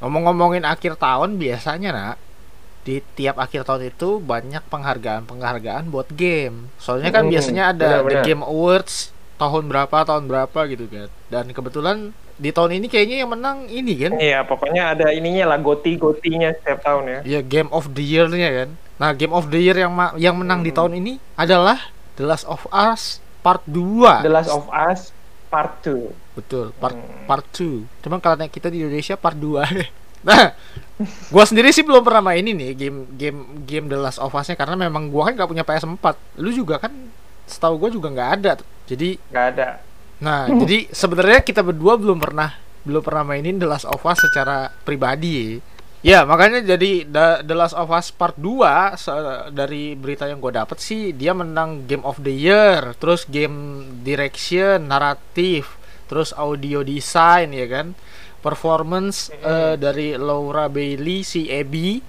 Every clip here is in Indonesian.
ngomong-ngomongin akhir tahun biasanya nak di tiap akhir tahun itu banyak penghargaan-penghargaan buat game. Soalnya kan Hmm, biasanya ada benar, The. Game Awards tahun berapa tahun berapa gitu kan. Dan kebetulan di tahun ini kayaknya yang menang ini kan. Iya, pokoknya ada ininya lah goti-gotinya setiap tahun ya. Ya Game of the Year-nya kan. Nah, Game of the Year yang ma- yang menang di Hmm. tahun ini adalah The Last of Us Part 2. The Last of Us Part 2. Betul, part Hmm. part 2. Cuman kalau kita di Indonesia part 2. nah, gua sendiri sih belum pernah main ini game game game The Last of Us-nya karena memang gua kan nggak punya PS4. Lu juga kan setahu gua juga nggak ada. Jadi, Nggak ada. nah, jadi sebenarnya kita berdua belum pernah belum pernah mainin The Last of Us secara pribadi. Ya, makanya jadi The, The Last of Us Part 2 se- dari berita yang gue dapet sih dia menang Game of the Year, terus game direction, naratif, terus audio design ya kan. Performance eh, dari Laura Bailey si Abby,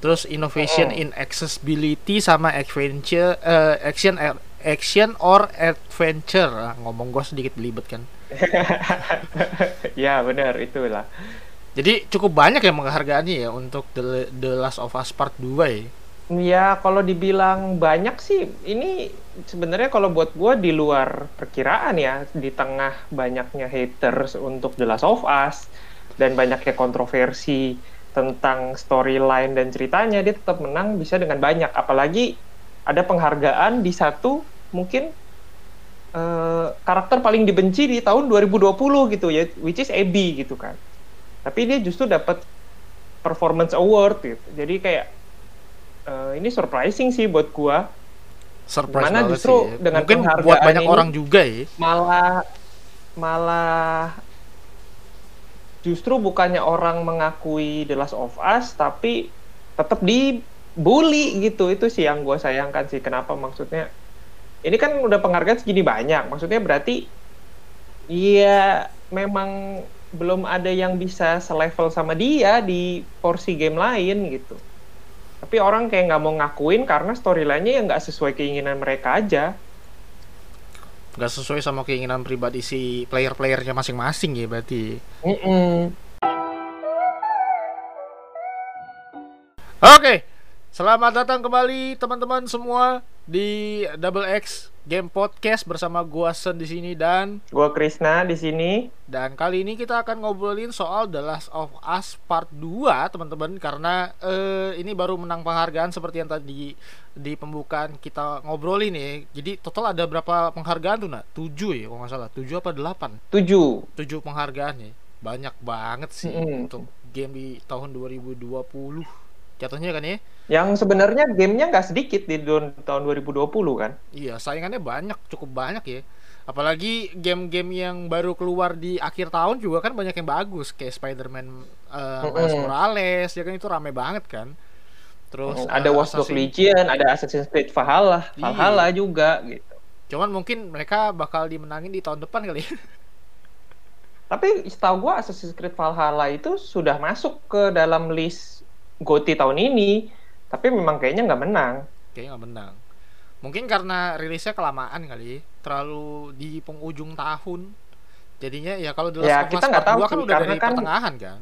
terus innovation Mm. in accessibility sama adventure eh, action action or adventure. Ah, ngomong gue sedikit belibet kan. ya, benar itulah. Jadi cukup banyak ya penghargaannya ya untuk The, The Last of Us Part 2 ya. Ya, kalau dibilang banyak sih, ini sebenarnya kalau buat gua di luar perkiraan ya, di tengah banyaknya haters untuk The Last of Us dan banyaknya kontroversi tentang storyline dan ceritanya, dia tetap menang bisa dengan banyak. Apalagi ada penghargaan di satu mungkin eh, karakter paling dibenci di tahun 2020 gitu ya, which is Abby gitu kan. Tapi dia justru dapat performance award gitu. Jadi kayak eh, ini surprising sih buat gua. Surprise Mana banget justru sih. dengan Mungkin buat banyak ini- orang juga ya. Malah malah justru bukannya orang mengakui The Last of Us tapi tetap dibully gitu. Itu sih yang gua sayangkan sih kenapa maksudnya ini kan udah penghargaan segini banyak. Maksudnya berarti iya memang belum ada yang bisa selevel sama dia di porsi game lain gitu. Tapi orang kayak nggak mau ngakuin karena storyline-nya yang nggak sesuai keinginan mereka aja. Gak sesuai sama keinginan pribadi si player-playernya masing-masing ya berarti. Mm-mm. Oke. Selamat datang kembali teman-teman semua di Double X Game Podcast bersama gua Sen di sini dan Gua Krisna di sini. Dan kali ini kita akan ngobrolin soal The Last of Us Part 2, teman-teman, karena eh, ini baru menang penghargaan seperti yang tadi di pembukaan kita ngobrolin ya. Jadi total ada berapa penghargaan tuh, Nak? 7 ya, kalau nggak salah. 7 apa 8? Tujuh. 7 penghargaan ya. Banyak banget sih Mm-mm. untuk game di tahun 2020. Jatuhnya kan ya? Yang sebenarnya gamenya nggak sedikit di tahun 2020 kan. Iya, saingannya banyak, cukup banyak ya. Apalagi game-game yang baru keluar di akhir tahun juga kan banyak yang bagus kayak Spider-Man eh, Miles Mm-mm. Morales ya kan itu rame banget kan. Terus ada eh, Watch Dogs Legion, ada Assassin's Creed Valhalla, Iya. Valhalla juga gitu. Cuman mungkin mereka bakal dimenangin di tahun depan kali. ya. Tapi setahu gua Assassin's Creed Valhalla itu sudah masuk ke dalam list GOTY tahun ini, tapi memang kayaknya nggak menang. Kayaknya nggak menang. Mungkin karena rilisnya kelamaan kali, terlalu di penghujung tahun. Jadinya ya kalau Last Ya, of Us kita nggak Part tahu 2 kan udah karena dari kan- pertengahan kan.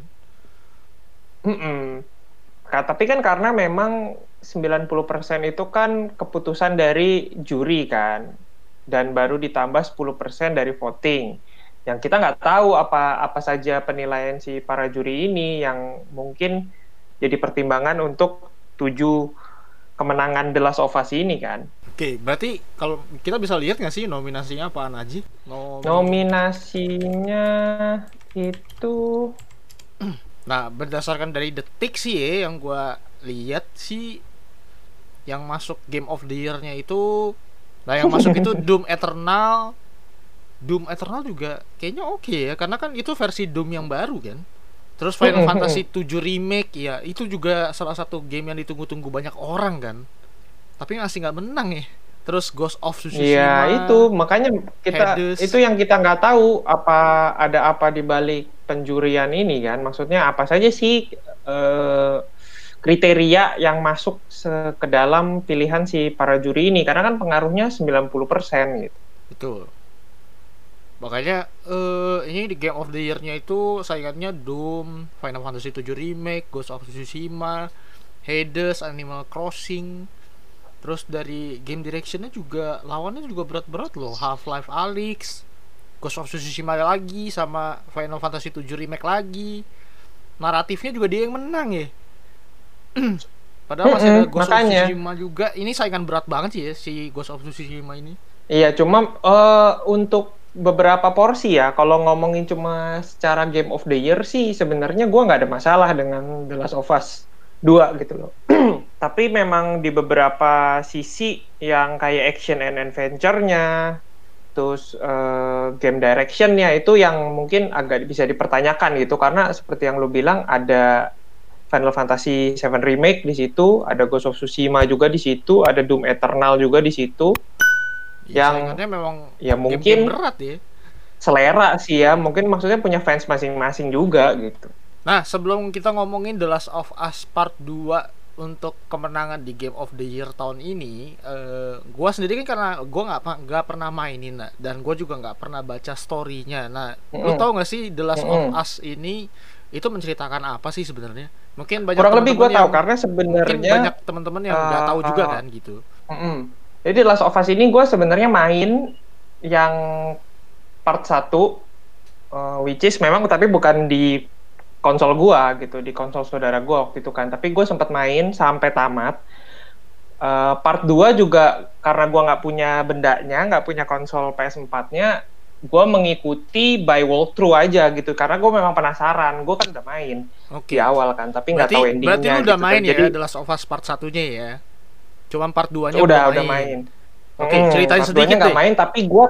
Mm-mm. Ka- Tapi kan karena memang 90% itu kan keputusan dari juri kan, dan baru ditambah 10% dari voting. Yang kita nggak tahu apa apa saja penilaian si para juri ini yang mungkin jadi pertimbangan untuk tujuh kemenangan The Last of Us ini kan. Oke, berarti kalau kita bisa lihat nggak sih nominasinya apaan aja? Nomi- Nominasinya itu Nah, berdasarkan dari detik sih ya yang gua lihat sih yang masuk Game of the Year-nya itu nah yang masuk itu Doom Eternal. Doom Eternal juga kayaknya oke ya karena kan itu versi Doom yang baru kan. Terus Final Fantasy 7 Remake ya itu juga salah satu game yang ditunggu-tunggu banyak orang kan. Tapi masih nggak menang ya. Terus Ghost of Tsushima. Iya itu makanya kita Hades. itu yang kita nggak tahu apa ada apa di balik penjurian ini kan maksudnya apa saja sih eh, kriteria yang masuk ke dalam pilihan si para juri ini karena kan pengaruhnya 90% gitu. Betul. Makanya eh ini di Game of the Year-nya itu saingannya Doom, Final Fantasy 7 Remake, Ghost of Tsushima, Hades, Animal Crossing. Terus dari game directionnya juga lawannya juga berat-berat loh. Half-Life Alyx, Ghost of Tsushima lagi sama Final Fantasy 7 Remake lagi. Naratifnya juga dia yang menang ya. Padahal masih ada Ghost makanya. of Tsushima juga. Ini saingan berat banget sih ya si Ghost of Tsushima ini. Iya, cuma eh, untuk beberapa porsi ya, kalau ngomongin cuma secara Game of the Year sih sebenarnya gua nggak ada masalah dengan The Last of Us 2 gitu loh. Tapi memang di beberapa sisi yang kayak action and adventure-nya, terus eh, game direction-nya itu yang mungkin agak bisa dipertanyakan gitu karena seperti yang lu bilang ada Final Fantasy 7 Remake di situ, ada Ghost of Tsushima juga di situ, ada Doom Eternal juga di situ. Ya, Yang- memang ya mungkin berat ya. selera sih ya mungkin maksudnya punya fans masing-masing juga gitu Nah, sebelum kita ngomongin The Last of Us Part 2 untuk kemenangan di Game of the Year tahun ini, eh, gua sendiri kan karena gua nggak nggak pernah mainin nah, dan gua juga nggak pernah baca storynya. Nah, lu Mm-mm. tahu nggak sih The Last of Mm-mm. Us ini itu menceritakan apa sih sebenarnya? Mungkin banyak kurang lebih gue tahu karena sebenarnya banyak teman-teman yang nggak tahu juga eh, kan gitu. Mm-mm. Jadi Last of Us ini gue sebenarnya main yang part 1 uh, which is memang tapi bukan di konsol gua gitu di konsol saudara gua waktu itu kan tapi gue sempat main sampai tamat Uh, part 2 juga karena gua nggak punya bendanya nggak punya konsol PS4-nya gue mengikuti by walkthrough aja gitu karena gue memang penasaran gue kan udah main Oke. di awal kan tapi nggak tahu endingnya berarti lu udah gitu kan. main ya Jadi, The Last of Us Part satunya ya. Cuman part 2-nya udah belum udah main. Oke, ceritain part sedikit deh. main tapi gua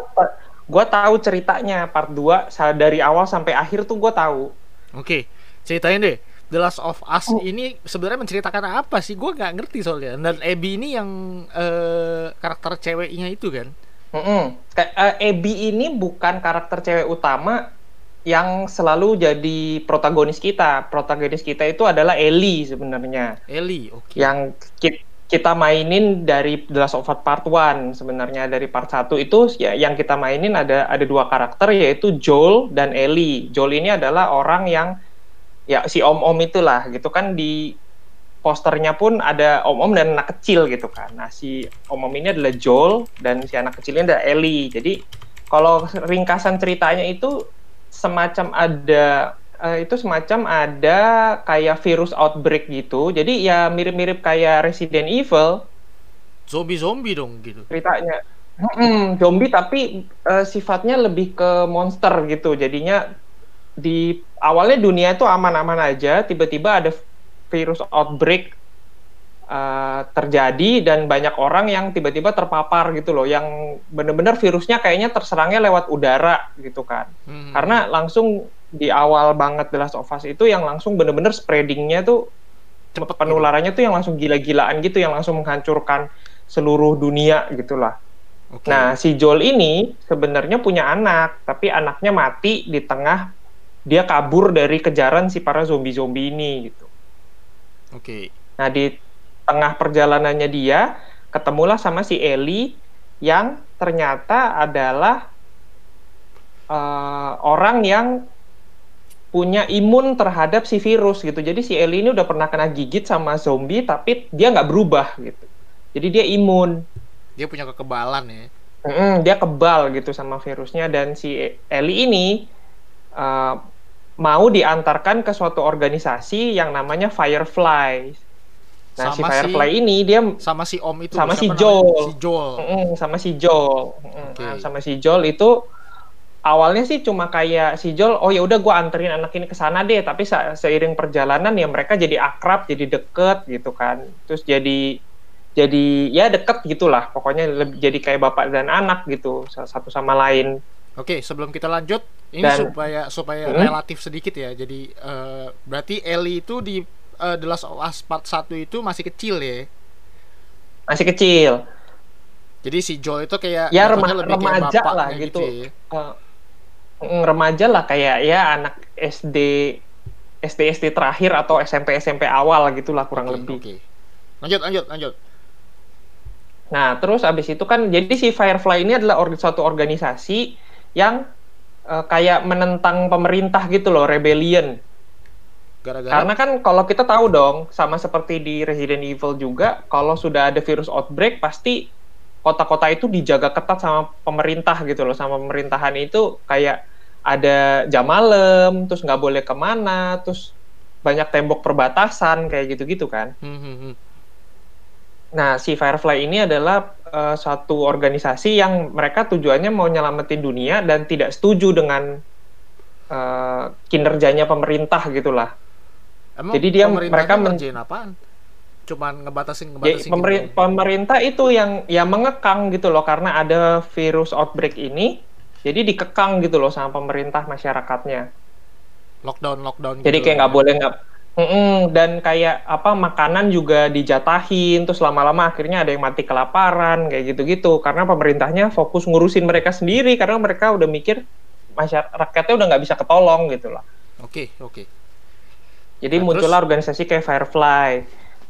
gua tahu ceritanya part 2 sa- dari awal sampai akhir tuh gua tahu. Oke, ceritain deh. The Last of Us Oh. ini sebenarnya menceritakan apa sih? Gue nggak ngerti soalnya. Dan Abby ini yang eh, karakter ceweknya itu kan? Mm-mm. Kayak eh, Abby ini bukan karakter cewek utama yang selalu jadi protagonis kita. Protagonis kita itu adalah Ellie sebenarnya. Ellie, oke. Yang ki- kita mainin dari The Last of Us Part 1 sebenarnya dari part 1 itu ya yang kita mainin ada ada dua karakter yaitu Joel dan Ellie. Joel ini adalah orang yang ya si om-om itulah gitu kan di posternya pun ada om-om dan anak kecil gitu kan. Nah, si om-om ini adalah Joel dan si anak kecilnya adalah Ellie. Jadi kalau ringkasan ceritanya itu semacam ada eh, itu semacam ada kayak virus outbreak gitu. Jadi ya mirip-mirip kayak Resident Evil Zombie-zombie dong gitu. ceritanya. Mm-mm, zombie tapi eh, sifatnya lebih ke monster gitu. Jadinya di awalnya dunia itu aman-aman aja, tiba-tiba ada virus outbreak eh, terjadi dan banyak orang yang tiba-tiba terpapar gitu loh, yang bener-bener virusnya kayaknya terserangnya lewat udara gitu kan. Hmm. Karena langsung di awal banget The Last of Us itu yang langsung bener-bener spreadingnya tuh Cepet gitu. penularannya tuh yang langsung gila-gilaan gitu, yang langsung menghancurkan seluruh dunia gitulah. Oke. Nah, si Joel ini sebenarnya punya anak, tapi anaknya mati di tengah dia kabur dari kejaran si para zombie-zombie ini gitu. Oke. Nah, di tengah perjalanannya dia ketemulah sama si Ellie yang ternyata adalah eh, orang yang punya imun terhadap si virus gitu. Jadi si Ellie ini udah pernah kena gigit sama zombie tapi dia nggak berubah gitu. Jadi dia imun. Dia punya kekebalan ya. Mm-mm, dia kebal gitu sama virusnya dan si Ellie ini uh, mau diantarkan ke suatu organisasi yang namanya Firefly. Nah, si Sama Firefly si- ini dia Sama si Om itu. Sama si? Joel. Si Joel. mm, sama si Joel. Mm, Oke. nah, sama si Joel itu awalnya sih cuma kayak si Joel, oh ya udah gue anterin anak ini ke sana deh. Tapi se- seiring perjalanan ya mereka jadi akrab, jadi deket gitu kan. Terus jadi jadi ya deket gitulah. Pokoknya lebih- jadi kayak bapak dan anak gitu, sa- satu sama lain. Oke, sebelum kita lanjut, ini Dan- supaya supaya Hmm? relatif sedikit ya. Jadi eh, berarti Ellie itu di eh, The Last of Us Part 1 itu masih kecil ya. Masih kecil. Jadi si Joel itu kayak Ya, jatuhnya rema- lebih kayak remaja bapaknya lah gitu. ya. Eh, remaja lah kayak ya anak SD SD SD terakhir atau SMP SMP awal gitulah kurang Oke, lebih. Oke. Lanjut, lanjut, lanjut. Nah, terus abis itu kan jadi si Firefly ini adalah or- suatu organisasi yang uh, kayak menentang pemerintah gitu loh, rebellion. Gara-gara Karena kan kalau kita tahu dong, sama seperti di Resident Evil juga, kalau sudah ada virus outbreak pasti kota-kota itu dijaga ketat sama pemerintah gitu loh, sama pemerintahan itu kayak ada jam malam, terus nggak boleh ke mana, terus banyak tembok perbatasan kayak gitu-gitu kan. Hmm, hmm, hmm. Nah, si Firefly ini adalah uh, satu organisasi yang mereka tujuannya mau nyelamatin dunia dan tidak setuju dengan uh, kinerjanya pemerintah gitulah. Emang Jadi dia- mereka men- apaan? Cuman ngebatasin Ya, ngebatasin pemeri- gitu. pemerintah itu yang yang mengekang gitu loh karena ada virus outbreak ini. Jadi dikekang gitu loh sama pemerintah masyarakatnya. lockdown lockdown Jadi gitu. kayak nggak boleh nggak Mm-mm, dan kayak apa makanan juga dijatahin terus lama-lama akhirnya ada yang mati kelaparan kayak gitu-gitu karena pemerintahnya fokus ngurusin mereka sendiri karena mereka udah mikir masyarakat rakyatnya udah nggak bisa ketolong gitu lah. Oke, oke. Jadi Nah, muncullah organisasi kayak Firefly.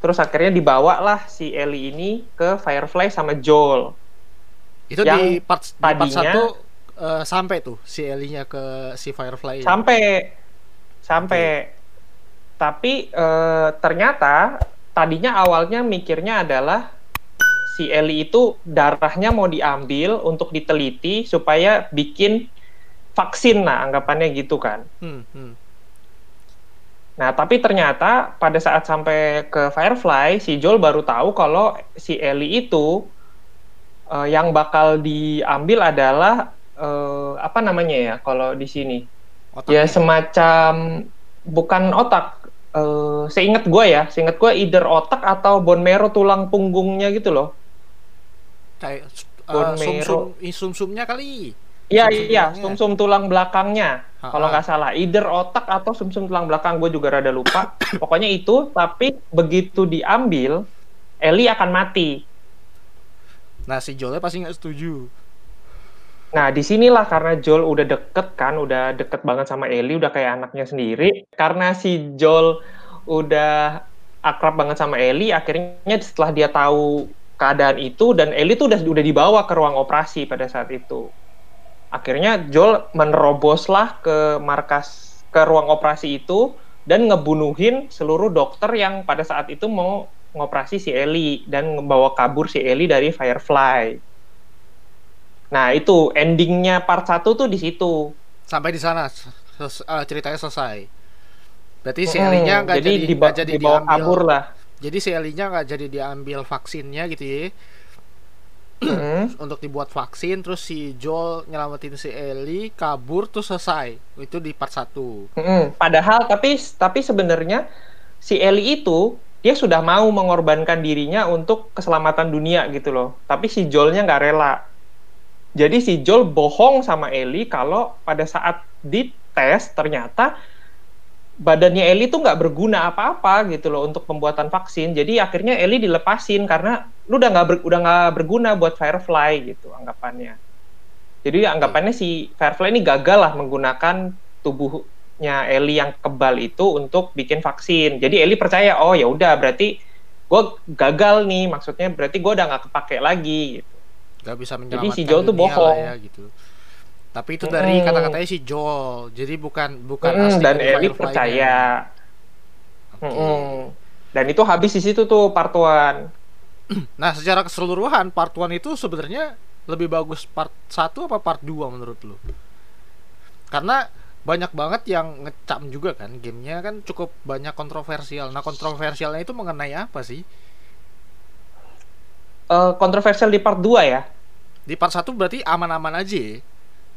Terus akhirnya dibawa lah si Ellie ini ke Firefly sama Joel. Itu Yang di part di part tadinya- satu eh, sampai tuh si Ellie-nya ke si Firefly. Sampai sampai tapi eh, ternyata tadinya awalnya mikirnya adalah si Ellie itu darahnya mau diambil untuk diteliti supaya bikin vaksin lah anggapannya gitu kan. Hmm, hmm. Nah, tapi ternyata pada saat sampai ke Firefly, si Joel baru tahu kalau si Ellie itu eh, yang bakal diambil adalah eh, apa namanya ya kalau di sini? Otaknya. Ya semacam bukan otak. Eh, seingat gue ya, seingat gue either otak atau bone marrow tulang punggungnya gitu loh. kayak Bone sum sum marrow. sum sumnya kali. Iya Sum-sum iya, tulangnya. sumsum tulang belakangnya. Kalau nggak salah, either otak atau sumsum tulang belakang, gue juga rada lupa. Pokoknya itu, tapi begitu diambil, Ellie akan mati. Nah si Joelnya pasti nggak setuju. Nah, di sinilah karena Joel udah deket kan, udah deket banget sama Ellie, udah kayak anaknya sendiri. Karena si Joel udah akrab banget sama Ellie, akhirnya setelah dia tahu keadaan itu, dan Ellie tuh udah udah dibawa ke ruang operasi pada saat itu. Akhirnya Joel meneroboslah ke markas, ke ruang operasi itu, dan ngebunuhin seluruh dokter yang pada saat itu mau ngoperasi si Ellie, dan membawa kabur si Ellie dari Firefly. Nah, itu endingnya part 1 tuh di situ. Sampai di sana ses- eh, ceritanya selesai. Berarti si. Ellie-nya nggak jadi jadi diba- nggak jadi dibawa diambil. kabur lah. Jadi si Ellie-nya nggak jadi diambil vaksinnya gitu ya. Mm. Untuk dibuat vaksin terus si Joel nyelamatin si Ellie kabur terus selesai. Itu di part 1. Mm-mm. Padahal tapi tapi sebenarnya si Ellie itu dia sudah mau mengorbankan dirinya untuk keselamatan dunia gitu loh. Tapi si Joel-nya nggak rela. Jadi si Joel bohong sama Ellie kalau pada saat dites ternyata badannya Ellie tuh nggak berguna apa-apa gitu loh untuk pembuatan vaksin. Jadi akhirnya Ellie dilepasin karena lu udah nggak ber- udah nggak berguna buat Firefly gitu anggapannya. Jadi anggapannya si Firefly ini gagal lah menggunakan tubuhnya Ellie yang kebal itu untuk bikin vaksin. Jadi Ellie percaya, oh ya udah berarti gue gagal nih, maksudnya berarti gue udah nggak kepake lagi. Gitu. Gak bisa Jadi menyelamatkan si Joel tuh bohong. ya gitu. Tapi itu dari kata-katanya si Joel. Jadi bukan bukan Mm-mm, asli dan Ellie percaya. Oke. Mm-mm. Dan itu habis di situ tuh part one. Nah, secara keseluruhan part 1 itu sebenarnya lebih bagus part 1 apa part 2 menurut lu? Karena banyak banget yang ngecam juga kan gamenya kan cukup banyak kontroversial. Nah, kontroversialnya itu mengenai apa sih? Eh, kontroversial di part 2 ya. Di part 1 berarti aman-aman aja ya?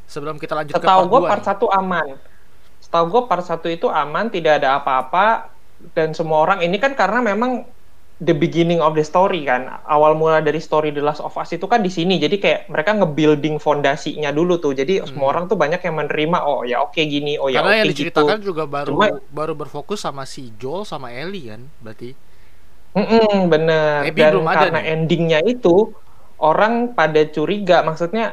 Sebelum kita lanjut ke Setahu part gue 2 part 1 aman. Setahu gue part 1 itu aman, tidak ada apa-apa dan semua orang ini kan karena memang the beginning of the story kan. Awal mula dari story The Last of Us itu kan di sini. Jadi kayak mereka nge-building fondasinya dulu tuh. Jadi semua Hmm. orang tuh banyak yang menerima oh ya oke gini, oh ya Karena oke yang gitu. diceritakan juga baru Cuma- baru berfokus sama si Joel sama Ellie kan, berarti. Mm-mm, bener. Abby Dan belum ada karena nih. endingnya itu orang pada curiga, maksudnya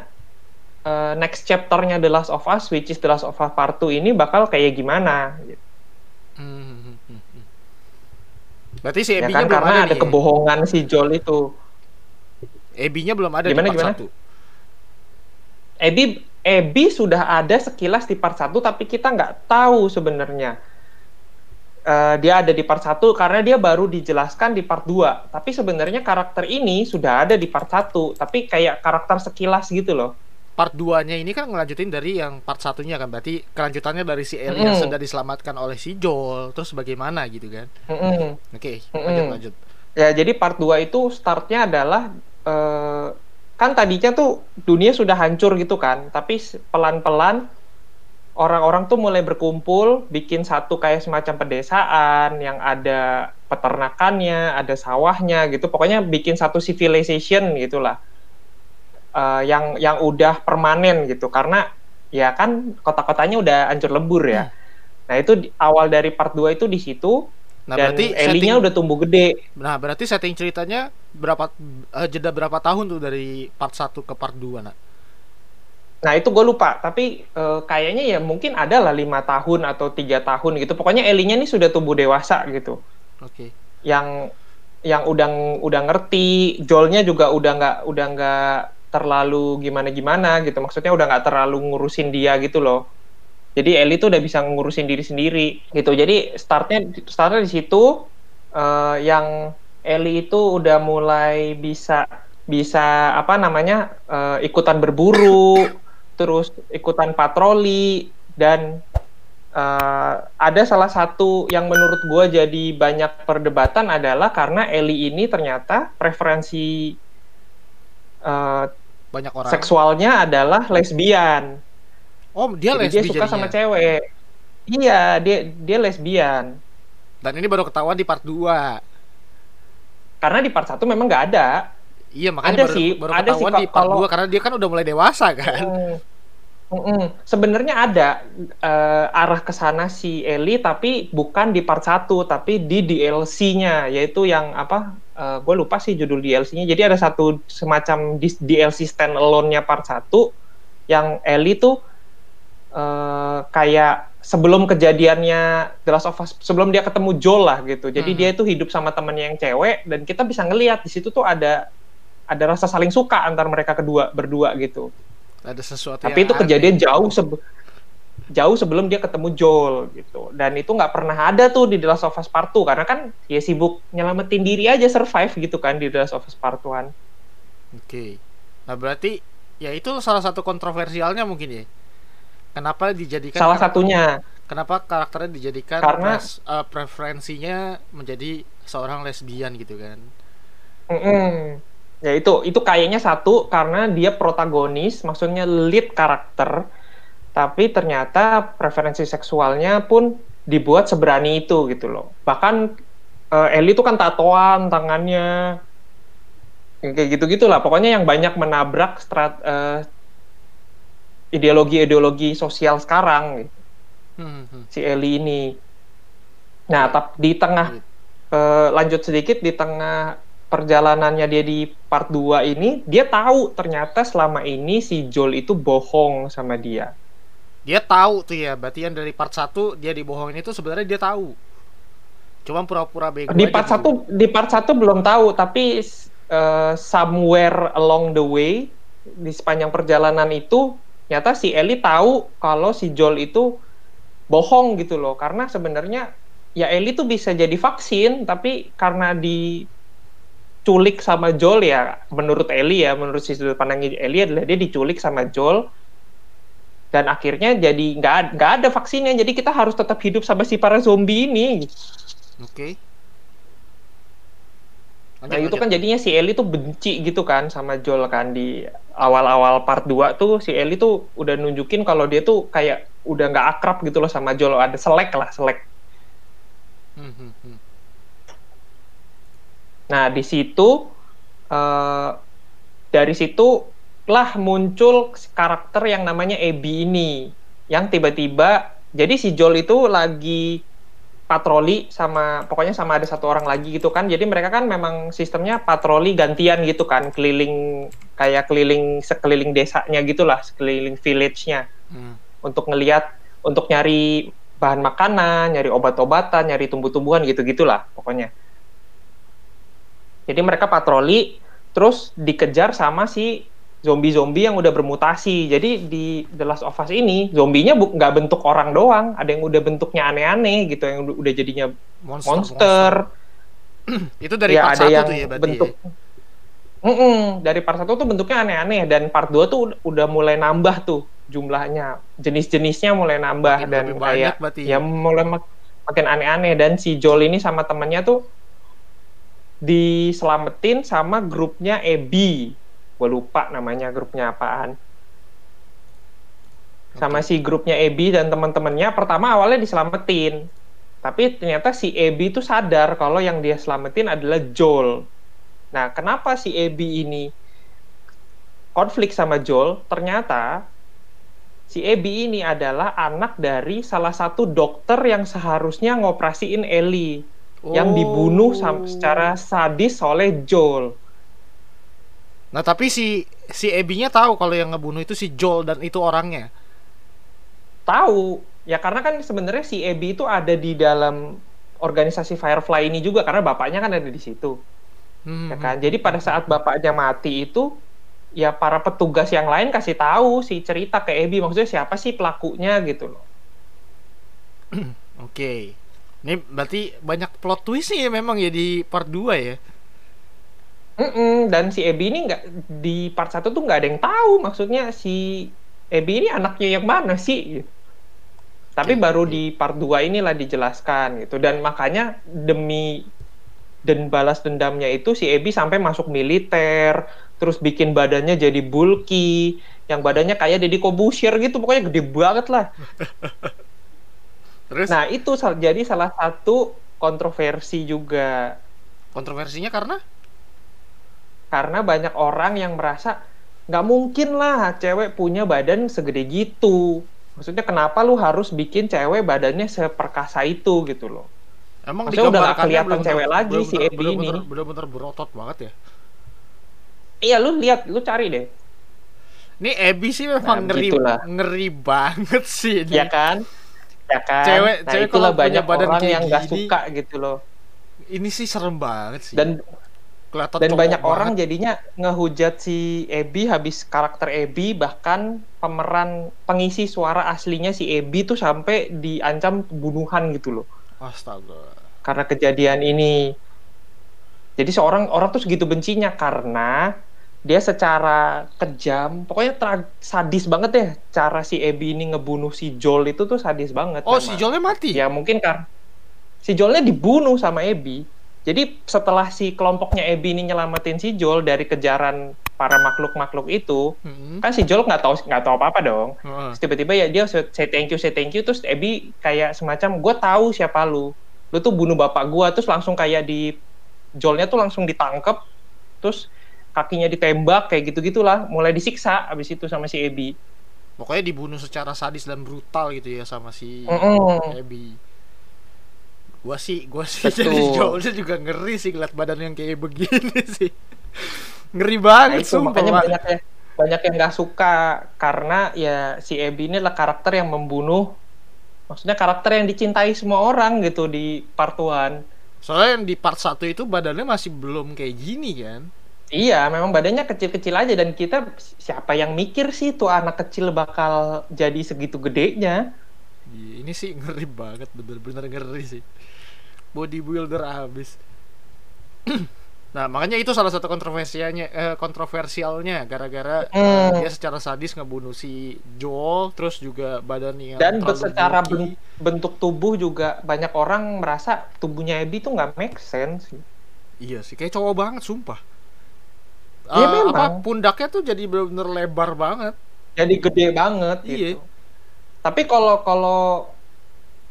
eh, next chapternya The Last of Us, which is The Last of Us Part 2 ini bakal kayak gimana? Hmm, hmm, hmm, hmm. Berarti si Ya Abby-nya kan belum karena ada, ada nih. kebohongan si Joel itu. Abby-nya belum ada Gimana, di part gimana? 1. Abby Abby sudah ada sekilas di part 1 tapi kita nggak tahu sebenarnya uh, dia ada di part 1 karena dia baru dijelaskan di part 2 tapi sebenarnya karakter ini sudah ada di part 1 tapi kayak karakter sekilas gitu loh. Part 2-nya ini kan ngelanjutin dari yang part satunya kan berarti kelanjutannya dari si Ellie mm. yang sudah diselamatkan oleh si Joel terus bagaimana gitu kan? Mm -hmm. oke okay, lanjut lanjut. Ya jadi part 2 itu startnya adalah uh, kan tadinya tuh dunia sudah hancur gitu kan tapi pelan-pelan orang-orang tuh mulai berkumpul bikin satu kayak semacam pedesaan yang ada peternakannya ada sawahnya gitu pokoknya bikin satu civilization gitulah uh, yang yang udah permanen gitu karena ya kan kota-kotanya udah hancur lebur ya. Hmm. Nah, itu di, awal dari part 2 itu di situ. Nah, dan berarti Ellie-nya udah tumbuh gede. Nah, berarti setting ceritanya berapa uh, jeda berapa tahun tuh dari part 1 ke part 2, Nak? Nah, itu gue lupa, tapi uh, kayaknya ya mungkin ada lah lima tahun atau tiga tahun gitu. Pokoknya Ellie-nya ini sudah tumbuh dewasa gitu. Oke. Okay. Yang yang udah udah ngerti, Joelnya juga udah nggak udah nggak terlalu gimana gimana gitu maksudnya udah nggak terlalu ngurusin dia gitu loh jadi Ellie tuh udah bisa ngurusin diri sendiri gitu jadi startnya startnya di situ uh, yang Ellie itu udah mulai bisa bisa apa namanya uh, ikutan berburu terus ikutan patroli dan uh, ada salah satu yang menurut gue jadi banyak perdebatan adalah karena Ellie ini ternyata preferensi uh, banyak orang. seksualnya adalah lesbian. Oh dia Jadi lesbi dia suka jadinya. sama cewek. Iya dia dia lesbian. Dan ini baru ketahuan di part 2 karena di part 1 memang nggak ada iya makanya ada baru, sih baru ada ketahuan sih, di part kalau, 2 karena dia kan udah mulai dewasa kan mm, Mm-mm. Sebenarnya ada uh, arah ke sana si Ellie tapi bukan di part 1 tapi di DLC-nya yaitu yang apa uh, eh, gue lupa sih judul DLC-nya. Jadi ada satu semacam DLC stand alone-nya part 1 yang Ellie tuh uh, kayak sebelum kejadiannya The Last of Us sebelum dia ketemu Joel lah gitu. Jadi hmm. dia itu hidup sama temennya yang cewek dan kita bisa ngelihat di situ tuh ada ada rasa saling suka antar mereka kedua berdua gitu. Ada sesuatu tapi itu aneh. kejadian jauh sebe jauh sebelum dia ketemu Joel gitu. Dan itu nggak pernah ada tuh di The Last of Us Part 2 karena kan ya sibuk nyelamatin diri aja survive gitu kan di The Last of Us Part 1 oke. Okay. nah berarti ya itu salah satu kontroversialnya mungkin ya. Kenapa dijadikan salah satunya. kenapa karakternya dijadikan karena pres, uh, preferensinya menjadi seorang lesbian gitu kan? Mm -mm ya itu itu kayaknya satu karena dia protagonis maksudnya lead karakter tapi ternyata preferensi seksualnya pun dibuat seberani itu gitu loh bahkan uh, Ellie itu kan tatoan tangannya kayak gitu gitulah pokoknya yang banyak menabrak strat uh, ideologi-ideologi sosial sekarang gitu. hmm, hmm. si Ellie ini nah tapi di tengah uh, lanjut sedikit di tengah perjalanannya dia di part 2 ini dia tahu ternyata selama ini si Joel itu bohong sama dia. Dia tahu tuh ya, berarti yang dari part 1 dia dibohongin itu sebenarnya dia tahu. Cuma pura-pura bego Di part 1 gitu. di part 1 belum tahu, tapi uh, somewhere along the way di sepanjang perjalanan itu nyata si Ellie tahu kalau si Joel itu bohong gitu loh karena sebenarnya ya Ellie tuh bisa jadi vaksin tapi karena di diculik sama Joel ya menurut Ellie ya menurut si sudut pandang Ellie adalah dia diculik sama Joel. Dan akhirnya jadi nggak nggak ada vaksinnya jadi kita harus tetap hidup sama si para zombie ini. Oke. Okay. nah itu kan jadinya si Ellie tuh benci gitu kan sama Joel kan di awal-awal part 2 tuh si Ellie tuh udah nunjukin kalau dia tuh kayak udah nggak akrab gitu loh sama Joel. Ada selek lah selek. Hmm, hmm, hmm. Nah, di situ uh, dari situ lah muncul karakter yang namanya Abby ini yang tiba-tiba jadi si Joel itu lagi patroli sama pokoknya sama ada satu orang lagi gitu kan. Jadi mereka kan memang sistemnya patroli gantian gitu kan keliling kayak keliling sekeliling desanya gitulah sekeliling village-nya. Hmm. untuk ngelihat untuk nyari bahan makanan nyari obat-obatan nyari tumbuh-tumbuhan gitu gitulah pokoknya jadi mereka patroli terus dikejar sama si zombie-zombie yang udah bermutasi. Jadi di The Last of Us ini zombinya nggak bentuk orang doang, ada yang udah bentuknya aneh-aneh gitu, yang udah jadinya monster, monster. itu dari ya part ada satu yang tuh ya berarti bentuk ya? Mm-mm, dari part 1 tuh bentuknya aneh-aneh dan part 2 tuh udah- mulai nambah tuh jumlahnya. Jenis-jenisnya mulai nambah Makin dan lebih banyak kayak berarti. ya mulai mak- makin aneh-aneh dan si Joel ini sama temennya tuh diselamatin sama grupnya Ebi. Gue lupa namanya grupnya apaan. Sama si grupnya Ebi dan teman-temannya pertama awalnya diselamatin. Tapi ternyata si Ebi tuh sadar kalau yang dia selamatin adalah Joel. Nah, kenapa si Ebi ini konflik sama Joel? Ternyata si Ebi ini adalah anak dari salah satu dokter yang seharusnya ngoperasiin Ellie yang Oh. dibunuh secara sadis oleh Joel. Nah tapi si si Ebinya tahu kalau yang ngebunuh itu si Joel dan itu orangnya. Tahu, ya karena kan sebenarnya si Ebi itu ada di dalam organisasi Firefly ini juga karena bapaknya kan ada di situ. Hmm, ya kan? Jadi pada saat bapaknya mati itu ya para petugas yang lain kasih tahu si cerita ke Ebi maksudnya siapa sih pelakunya gitu loh. Oke. Ini berarti banyak plot twist nih ya memang ya di part 2 ya. Mm-mm, dan si Ebi ini nggak di part 1 tuh nggak ada yang tahu maksudnya si Ebi ini anaknya yang mana sih gitu. Tapi baru di part 2 inilah dijelaskan gitu dan makanya demi dan balas dendamnya itu si Ebi sampai masuk militer terus bikin badannya jadi bulky yang badannya kayak Deddy Kobusier gitu pokoknya gede banget lah Terus? Nah itu sal- jadi salah satu kontroversi juga. Kontroversinya karena? Karena banyak orang yang merasa nggak mungkin lah cewek punya badan segede gitu. Maksudnya kenapa lu harus bikin cewek badannya seperkasa itu gitu loh? Emang Maksudnya udah digambarkannya kelihatan bener-bener- cewek lagi si Ebi ini. bener-bener- berotot banget ya. iya lu lihat lu cari deh. Ini Ebi sih memang Nah, ngeri ngeri banget sih ini. ya kan ya kan Cewek- nah cewek itulah kalau banyak badan orang yang nggak gini, suka gitu loh Ini sih serem banget sih. dan kelihatan dan banyak banget. orang jadinya ngehujat si Ebi habis karakter Ebi bahkan pemeran pengisi suara aslinya si Ebi tuh sampai diancam pembunuhan gitu loh Astaga. karena kejadian ini. Jadi seorang orang tuh segitu bencinya karena dia secara kejam, pokoknya tra- sadis banget ya cara si Ebi ini ngebunuh si Joel itu tuh sadis banget. Oh, memang. si Joelnya mati. Ya mungkin kan si Joelnya dibunuh sama Ebi. Jadi setelah si kelompoknya Ebi ini nyelamatin si Joel dari kejaran para makhluk-makhluk itu, Hmm. kan si Joel nggak tahu nggak tahu apa-apa dong. Heeh. Terus tiba-tiba ya dia say thank you say thank you terus Ebi kayak semacam gue tahu siapa lu lu tuh bunuh bapak gua terus langsung kayak di Joelnya tuh langsung ditangkep terus kakinya ditembak kayak gitu gitulah mulai disiksa abis itu sama si Ebi Pokoknya dibunuh secara sadis dan brutal gitu ya sama si. Ebi. Gua sih, gua sih Betul. jadi Joelnya juga ngeri sih ngeliat badan yang kayak begini sih. Ngeri nah banget itu sumpah. makanya banyak yang banyak yang nggak suka karena ya si Ebi ini adalah karakter yang membunuh maksudnya karakter yang dicintai semua orang gitu di part 1 Soalnya yang di part 1 itu badannya masih belum kayak gini kan. Iya, memang badannya kecil-kecil aja dan kita siapa yang mikir sih tuh anak kecil bakal jadi segitu gedenya? Iya, Ini sih ngeri banget, bener-bener ngeri sih. Bodybuilder abis. nah, makanya itu salah satu kontroversialnya, eh, kontroversialnya gara-gara eh, Hmm. dia secara sadis ngebunuh si Joel, terus juga badannya Dan secara bulky. ben- bentuk tubuh juga banyak orang merasa tubuhnya Ebi tuh nggak make sense. Iya sih, kayak cowok banget, sumpah. Iya, Eh, memang. apa pundaknya tuh jadi bener-bener lebar banget. Jadi gede banget Iya. gitu. Tapi kalau kalau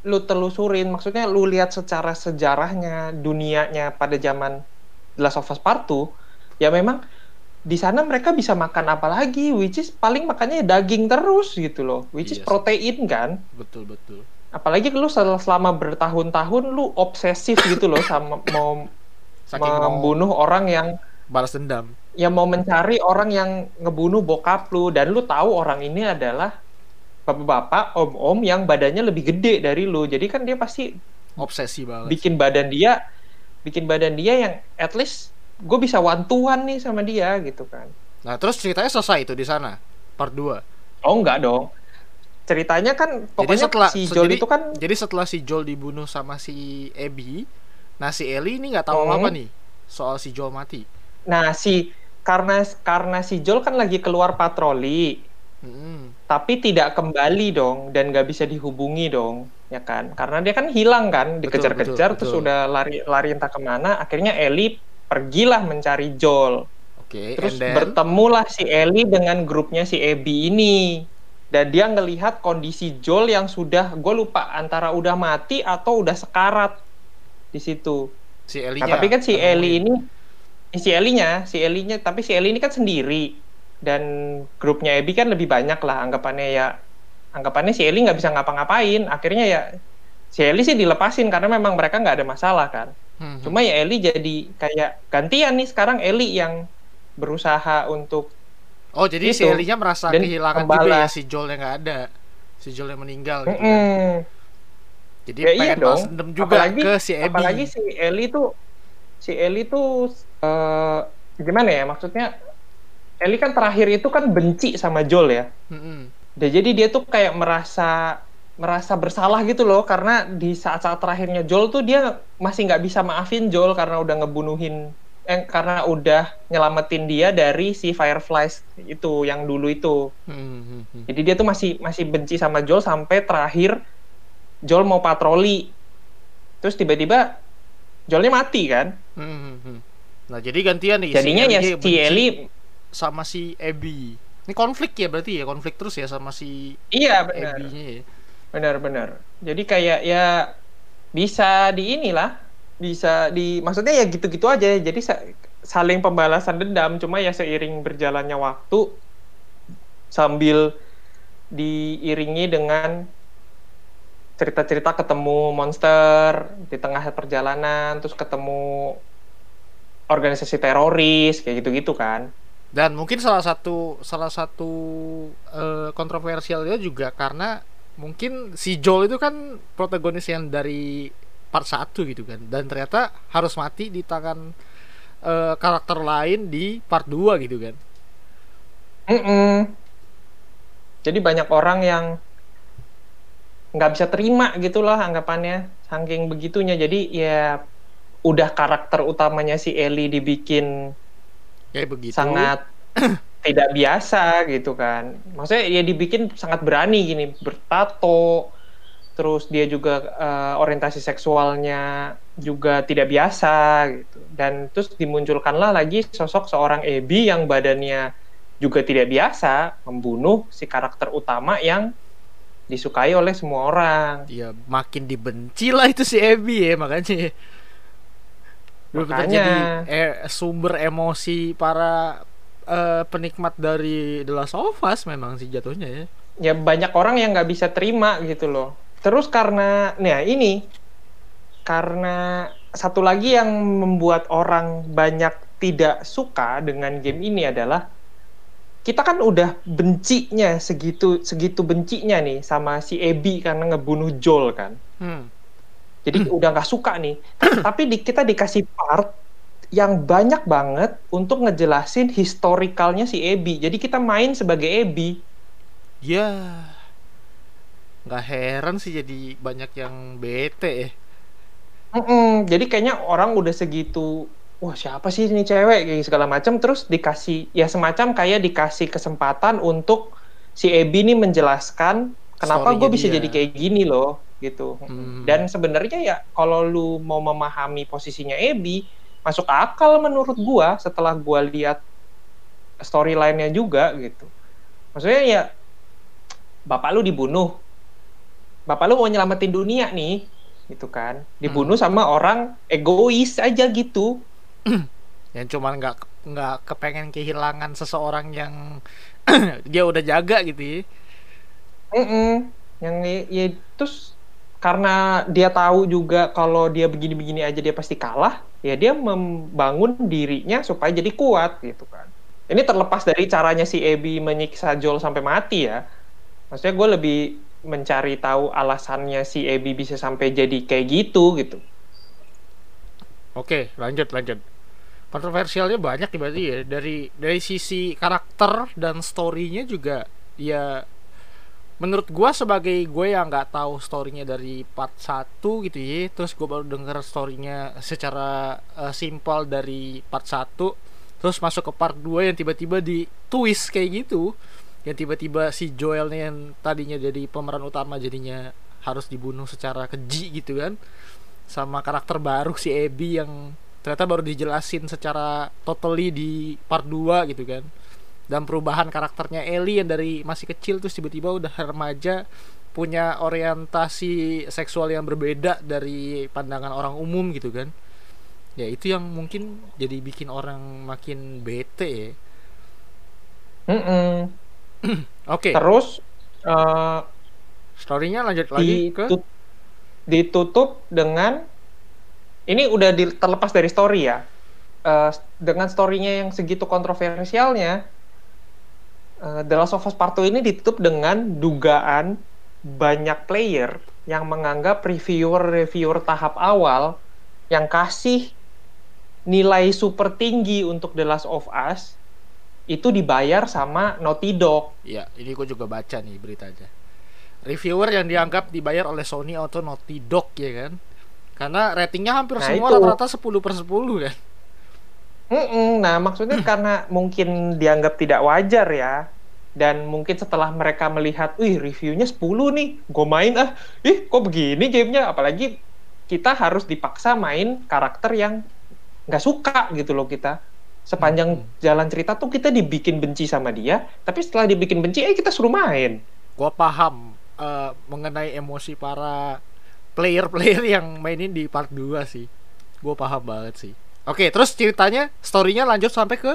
lu telusurin, maksudnya lu lihat secara sejarahnya dunianya pada zaman The Last of Us Part 2, ya memang di sana mereka bisa makan apa lagi, which is paling makannya daging terus gitu loh, which is Iya protein kan. Betul betul. Apalagi lu sel- selama bertahun-tahun lu obsesif gitu loh sama mau Saking mau membunuh orang yang balas dendam. yang mau mencari orang yang ngebunuh bokap lu dan lu tahu orang ini adalah bapak-bapak, om-om yang badannya lebih gede dari lu. Jadi kan dia pasti Obsesi banget. bikin badan dia bikin badan dia yang at least gue bisa one nih sama dia gitu kan. Nah, terus ceritanya selesai itu di sana. Part 2. Oh, enggak dong. Ceritanya kan pokoknya jadi setelah si Joel jadi, itu kan jadi setelah si Joel dibunuh sama si Abby, nah si Ellie ini nggak tahu Hmm. apa nih soal si Joel mati. Nah si karena karena si Joel kan lagi keluar patroli, Hmm. tapi tidak kembali dong dan nggak bisa dihubungi dong, ya kan? Karena dia kan hilang kan, dikejar-kejar terus betul. udah lari lari entah ke mana, akhirnya Ellie pergilah mencari Joel. Oke, Terus then bertemulah si Ellie dengan grupnya si Abby ini. Dan dia ngelihat kondisi Joel yang sudah, gue lupa antara udah mati atau udah sekarat di situ. si Ellie Nah, tapi kan si nemuin. Ellie ini, si Ellie-nya, si Ellie-nya, tapi si Ellie ini kan sendiri. Dan grupnya Abby kan lebih banyak lah, anggapannya ya, anggapannya si Ellie nggak bisa ngapa-ngapain. Akhirnya ya, si Ellie sih dilepasin karena memang mereka nggak ada masalah kan. Hmm, Cuma ya Ellie jadi kayak gantian nih sekarang Ellie yang berusaha untuk Oh, jadi si Itu. Ellie-nya merasa Dan kehilangan juga ya si Joel yang nggak ada. Si Joel yang meninggal gitu. kan. Mm-mm. Jadi Ya iya pengen dong. balas dendam juga apalagi, ke si Abby. apalagi si Ellie tuh si Ellie tuh eh, gimana ya maksudnya Ellie kan terakhir itu kan benci sama Joel ya. Dan jadi dia tuh kayak merasa merasa bersalah gitu loh karena di saat-saat terakhirnya Joel tuh dia masih nggak bisa maafin Joel karena udah ngebunuhin eh karena udah nyelamatin dia dari si Fireflies itu yang dulu itu. Hmm, hmm, hmm. Jadi dia tuh masih masih benci sama Joel sampai terakhir Joel mau patroli. Terus tiba-tiba Joelnya mati kan. Hmm, hmm, hmm. Nah, jadi gantian nih Jadinya ya si benci Ellie sama si Abby. Ini konflik ya berarti ya, konflik terus ya sama si iya benar. Abby-nya ya. Benar-benar. Jadi kayak ya bisa di inilah, bisa di maksudnya ya gitu-gitu aja. Jadi sa- saling pembalasan dendam cuma ya seiring berjalannya waktu sambil diiringi dengan cerita-cerita ketemu monster di tengah perjalanan terus ketemu organisasi teroris kayak gitu-gitu kan. Dan mungkin salah satu salah satu eh, kontroversialnya juga karena mungkin si Joel itu kan protagonis yang dari part 1 gitu kan dan ternyata harus mati di tangan eh, karakter lain di part 2 gitu kan. Mm-mm. Jadi banyak orang yang nggak bisa terima gitulah anggapannya, saking begitunya. Jadi ya udah karakter utamanya si Ellie dibikin Kayak begitu. sangat tidak biasa gitu kan. Maksudnya ya dibikin sangat berani gini, bertato, terus dia juga eh, orientasi seksualnya juga tidak biasa gitu. Dan terus dimunculkanlah lagi sosok seorang Abby yang badannya juga tidak biasa membunuh si karakter utama yang disukai oleh semua orang. ya makin dibenci lah itu si Abby ya makanya Makanya. jadi eh, sumber emosi para eh, penikmat dari The Last of Us memang sih jatuhnya ya ya banyak orang yang nggak bisa terima gitu loh. Terus karena, nah ini karena satu lagi yang membuat orang banyak tidak suka dengan game ini adalah kita kan udah bencinya segitu segitu bencinya nih sama si Abby karena ngebunuh Joel kan. hmm. Jadi udah nggak suka nih. Tapi di, kita dikasih part yang banyak banget untuk ngejelasin historikalnya si Abby. Jadi kita main sebagai Abby. ya nggak heran sih jadi banyak yang bete ya Mm-mm, jadi kayaknya orang udah segitu, wah siapa sih ini cewek kayak segala macam, terus dikasih ya semacam kayak dikasih kesempatan untuk si Abby ini menjelaskan kenapa gue bisa dia. jadi kayak gini loh gitu. Hmm. Dan sebenarnya ya kalau lu mau memahami posisinya Abby, masuk akal menurut gua setelah gua lihat storyline-nya juga gitu. Maksudnya ya bapak lu dibunuh, bapak lu mau nyelamatin dunia nih, gitu kan? Dibunuh sama orang egois aja gitu. yang cuman nggak nggak kepengen kehilangan seseorang yang dia udah jaga gitu ya Mm-mm. Yang ya, ya, terus karena dia tahu juga kalau dia begini-begini aja dia pasti kalah, ya dia membangun dirinya supaya jadi kuat gitu kan. Ini terlepas dari caranya si Abby menyiksa Joel sampai mati ya. Maksudnya gue lebih mencari tahu alasannya si Abby bisa sampai jadi kayak gitu gitu. Oke, lanjut lanjut. Kontroversialnya banyak ya berarti ya. Dari dari sisi karakter dan storynya juga ya menurut gua sebagai gue yang nggak tahu storynya dari part 1 gitu ya terus gue baru denger storynya secara uh, simpel dari part 1 terus masuk ke part 2 yang tiba-tiba di twist kayak gitu yang tiba-tiba si Joelnya yang tadinya jadi pemeran utama jadinya harus dibunuh secara keji gitu kan sama karakter baru si Abby yang ternyata baru dijelasin secara totally di part 2 gitu kan dan perubahan karakternya Ellie yang dari masih kecil terus tiba-tiba udah remaja punya orientasi seksual yang berbeda dari pandangan orang umum gitu kan ya itu yang mungkin jadi bikin orang makin bete ya mm -mm. oke okay. terus uh, storynya lanjut lagi ke ditutup dengan ini udah di, terlepas dari story ya. Uh, dengan storynya yang segitu kontroversialnya, uh, The Last of Us Part 2 ini ditutup dengan dugaan banyak player yang menganggap reviewer-reviewer tahap awal yang kasih nilai super tinggi untuk The Last of Us itu dibayar sama Naughty Dog. Iya, ini gue juga baca nih beritanya. Reviewer yang dianggap dibayar oleh Sony atau Naughty Dog ya kan? Karena ratingnya hampir nah, semua rata-rata 10 per 10 kan. Mm -mm, nah maksudnya karena mungkin dianggap tidak wajar ya dan mungkin setelah mereka melihat, wih reviewnya 10 nih, gue main ah, ih kok begini gamenya, apalagi kita harus dipaksa main karakter yang nggak suka gitu loh kita. Sepanjang hmm. jalan cerita tuh kita dibikin benci sama dia, tapi setelah dibikin benci, eh kita suruh main. Gue paham uh, mengenai emosi para player-player yang mainin di part 2 sih. Gue paham banget sih. Oke terus ceritanya storynya lanjut sampai ke?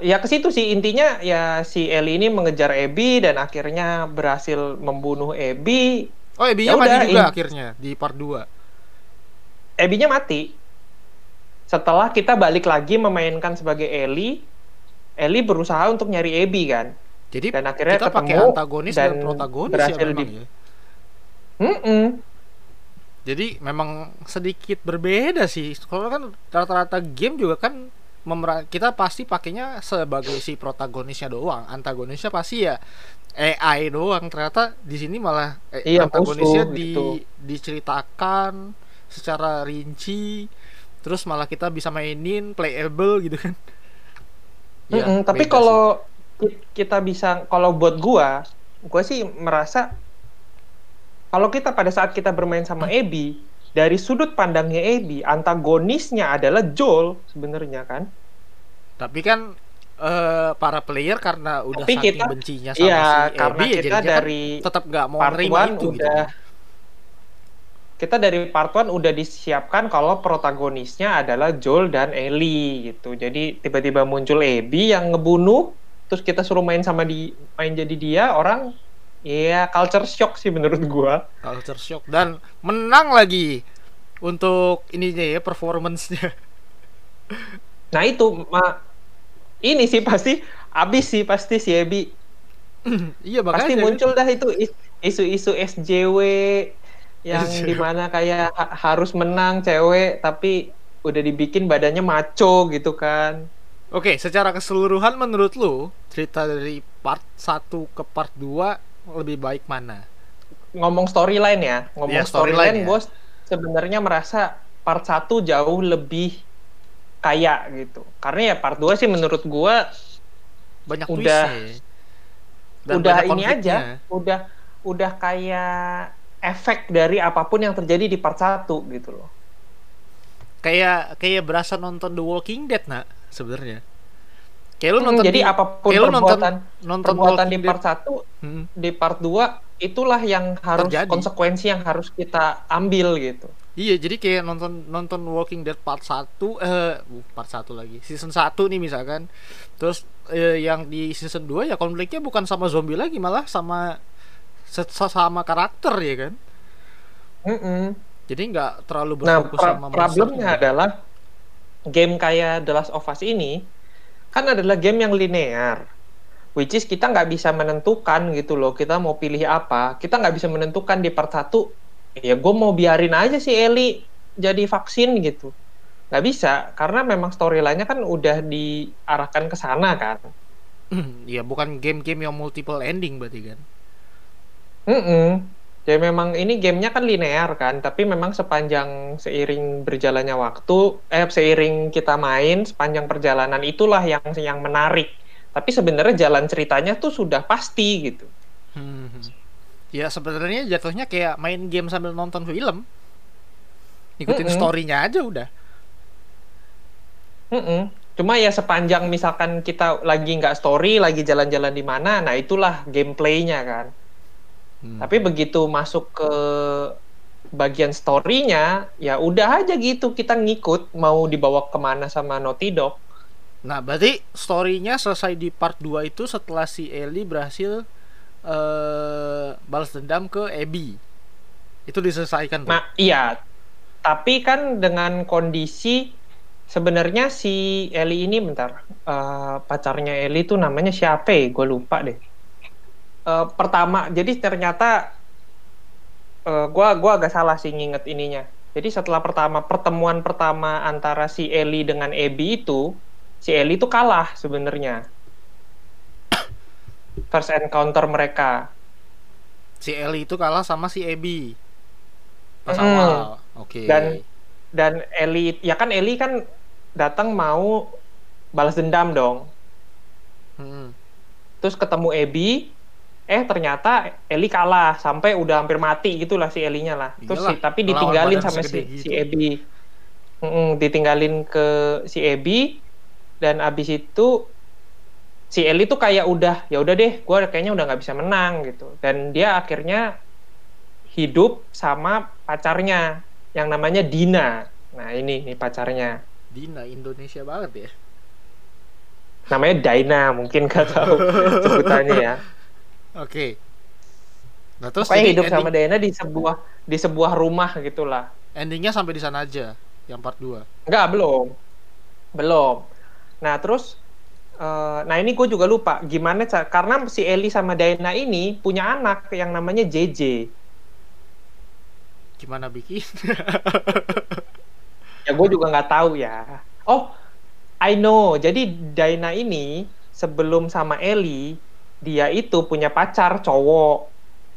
Ya ke situ sih. Intinya ya si Ellie ini mengejar Abby dan akhirnya berhasil membunuh Abby. Oh Abby-nya ya mati juga in... akhirnya di part 2 Abby-nya mati. Setelah kita balik lagi memainkan sebagai Ellie Ellie berusaha untuk nyari Abby kan? Jadi dan akhirnya kita pakai antagonis dan, dan protagonis ya berhasil ya di... ya. Mm -mm jadi memang sedikit berbeda sih. Kalau kan rata-rata game juga kan memeran kita pasti pakainya sebagai si protagonisnya doang. Antagonisnya pasti ya AI doang. Ternyata di sini malah eh, iya, antagonisnya musuh, di gitu. diceritakan secara rinci terus malah kita bisa mainin playable gitu kan. Ya, mm -hmm, tapi kalau kita bisa kalau buat gua gua sih merasa kalau kita pada saat kita bermain sama Ebi, dari sudut pandangnya Ebi, antagonisnya adalah Joel sebenarnya kan. Tapi kan uh, para player karena udah Tapi saking kita, bencinya sama iya, si karena Abby, ya kita kan dari kan tetap nggak mau menerima itu gitu. udah, gitu. Kita dari part 1 udah disiapkan kalau protagonisnya adalah Joel dan Ellie gitu. Jadi tiba-tiba muncul Abby yang ngebunuh, terus kita suruh main sama di main jadi dia, orang Iya, culture shock sih menurut gua. Culture shock dan menang lagi untuk ininya ya performance-nya. Nah, itu ma ini sih pasti abis sih pasti si Ebi. iya, makanya pasti muncul dah itu isu-isu SJW yang di mana kayak ha harus menang cewek tapi udah dibikin badannya maco gitu kan. Oke, secara keseluruhan menurut lu cerita dari part 1 ke part 2 lebih baik mana? Ngomong storyline ya, ngomong ya, storyline, storyline ya. bos sebenarnya merasa part 1 jauh lebih kaya gitu. Karena ya part 2 sih menurut gua banyak udah Dan udah ini aja, udah udah kayak efek dari apa pun yang terjadi di part 1 gitu loh. Kayak kayak berasa nonton The Walking Dead nak sebenarnya. Kayak lu hmm, nonton jadi di, apa pun kayak perbuatan nonton, nonton perbuatan di part 1 hmm. di part 2 itulah yang harus Terjadi. konsekuensi yang harus kita ambil gitu. Iya, jadi kayak nonton nonton Walking Dead part 1 eh part 1 lagi. Season 1 nih misalkan. Terus eh, yang di season 2 ya konfliknya bukan sama zombie lagi malah sama sama karakter ya kan. Mm -mm. Jadi nggak terlalu nah, berfokus nah, sama problemnya adalah game kayak The Last of Us ini kan adalah game yang linear which is kita nggak bisa menentukan gitu loh kita mau pilih apa kita nggak bisa menentukan di part satu ya gue mau biarin aja si Eli jadi vaksin gitu nggak bisa karena memang storyline-nya kan udah diarahkan ke sana kan. ya bukan game-game yang multiple ending berarti kan. Mm -mm. Jadi memang ini gamenya kan linear kan, tapi memang sepanjang seiring berjalannya waktu, eh seiring kita main sepanjang perjalanan itulah yang yang menarik. Tapi sebenarnya jalan ceritanya tuh sudah pasti gitu. Hmm. Ya sebenarnya jatuhnya kayak main game sambil nonton film, ikutin mm -mm. storynya aja udah. Mm -mm. Cuma ya sepanjang misalkan kita lagi nggak story, lagi jalan-jalan di mana, nah itulah gameplaynya kan. Hmm. Tapi begitu masuk ke bagian story-nya, ya udah aja gitu kita ngikut mau dibawa ke mana sama Naughty Dog. Nah, berarti story-nya selesai di part 2 itu setelah si Ellie berhasil uh, balas dendam ke Abby. Itu diselesaikan tuh. Nah, iya. Tapi kan dengan kondisi sebenarnya si Ellie ini bentar uh, pacarnya Ellie tuh namanya siapa ya? Gue lupa deh uh, pertama jadi ternyata uh, gua gua agak salah sih nginget ininya jadi setelah pertama pertemuan pertama antara si Eli dengan Ebi itu si Eli itu kalah sebenarnya first encounter mereka si Eli itu kalah sama si Ebi pas hmm. awal oke okay. dan dan Eli ya kan Eli kan datang mau balas dendam dong hmm. terus ketemu Ebi eh ternyata Eli kalah sampai udah hampir mati gitulah si Elinya lah. Terus si, tapi ditinggalin sama si, gitu. si Ebi. Mm, ditinggalin ke si Ebi dan abis itu si Eli tuh kayak udah ya udah deh, gue kayaknya udah nggak bisa menang gitu. Dan dia akhirnya hidup sama pacarnya yang namanya Dina. Nah ini nih pacarnya. Dina Indonesia banget ya. Namanya Dina mungkin gak tahu sebutannya ya. Oke. Nah, terus Pokoknya hidup ending... sama Diana di sebuah di sebuah rumah gitulah. Endingnya sampai di sana aja, yang part 2. Enggak, belum. Belum. Nah, terus uh, nah ini gue juga lupa gimana karena si Eli sama Diana ini punya anak yang namanya JJ. Gimana bikin? ya gue juga nggak tahu ya. Oh, I know. Jadi Diana ini sebelum sama Eli dia itu punya pacar cowok.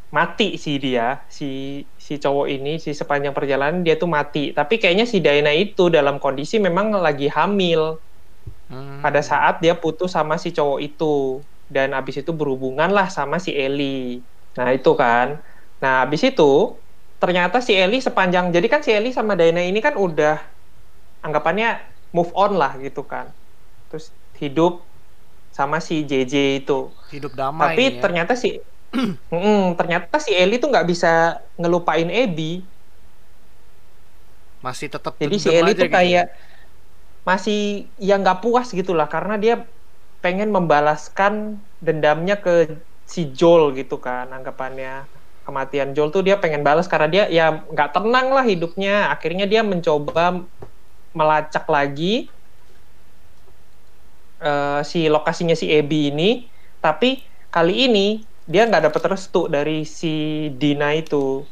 Mati sih dia si si cowok ini si sepanjang perjalanan dia tuh mati. Tapi kayaknya si Diana itu dalam kondisi memang lagi hamil. Hmm. pada saat dia putus sama si cowok itu. Dan abis itu berhubungan lah sama si Eli. Nah itu kan. Nah abis itu ternyata si Eli sepanjang jadi kan si Eli sama Diana ini kan udah anggapannya move on lah gitu kan. Terus hidup sama si JJ itu. Hidup damai. Tapi ya. ternyata si mm, ternyata si Eli tuh nggak bisa ngelupain Ebi. Masih tetap. Jadi si Eli tuh gitu. kayak masih ya nggak puas gitulah karena dia pengen membalaskan dendamnya ke si Joel gitu kan anggapannya kematian Joel tuh dia pengen balas karena dia ya nggak tenang lah hidupnya akhirnya dia mencoba melacak lagi uh, si lokasinya si Ebi ini, tapi kali ini dia nggak dapat restu dari si Dina itu.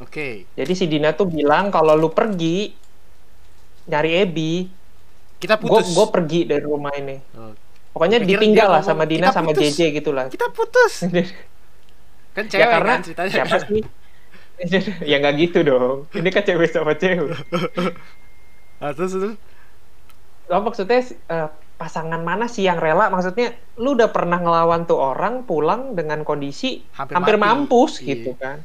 Oke. Okay. Jadi si Dina tuh bilang kalau lu pergi nyari Ebi, kita putus. Gue pergi dari rumah ini. Oh. Pokoknya ditinggal lah sama Dina sama JJ gitulah. Kita putus. kan cewek ya, karena kan ceritanya. Siapa sih? ya nggak gitu dong. Ini kan cewek sama cewek. ah, terus terus. Oh, maksudnya uh, pasangan mana sih yang rela? Maksudnya lu udah pernah ngelawan tuh orang pulang dengan kondisi hampir, hampir mampus iya. gitu kan.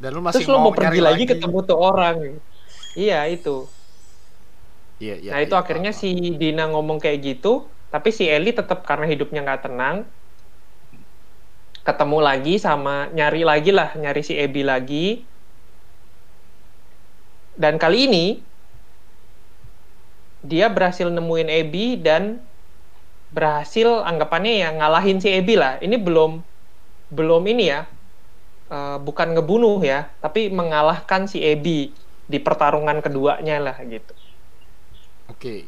Dan lu masih terus lu mau, pergi lagi, lagi. ketemu tuh orang. Iya itu. Iya, iya, nah itu iya, akhirnya apa. si Dina ngomong kayak gitu tapi si Eli tetap karena hidupnya nggak tenang ketemu lagi sama nyari lagi lah nyari si Ebi lagi. Dan kali ini dia berhasil nemuin Ebi dan berhasil anggapannya ya ngalahin si Ebi lah. Ini belum belum ini ya, uh, bukan ngebunuh ya, tapi mengalahkan si Ebi di pertarungan keduanya lah gitu. Oke. Okay.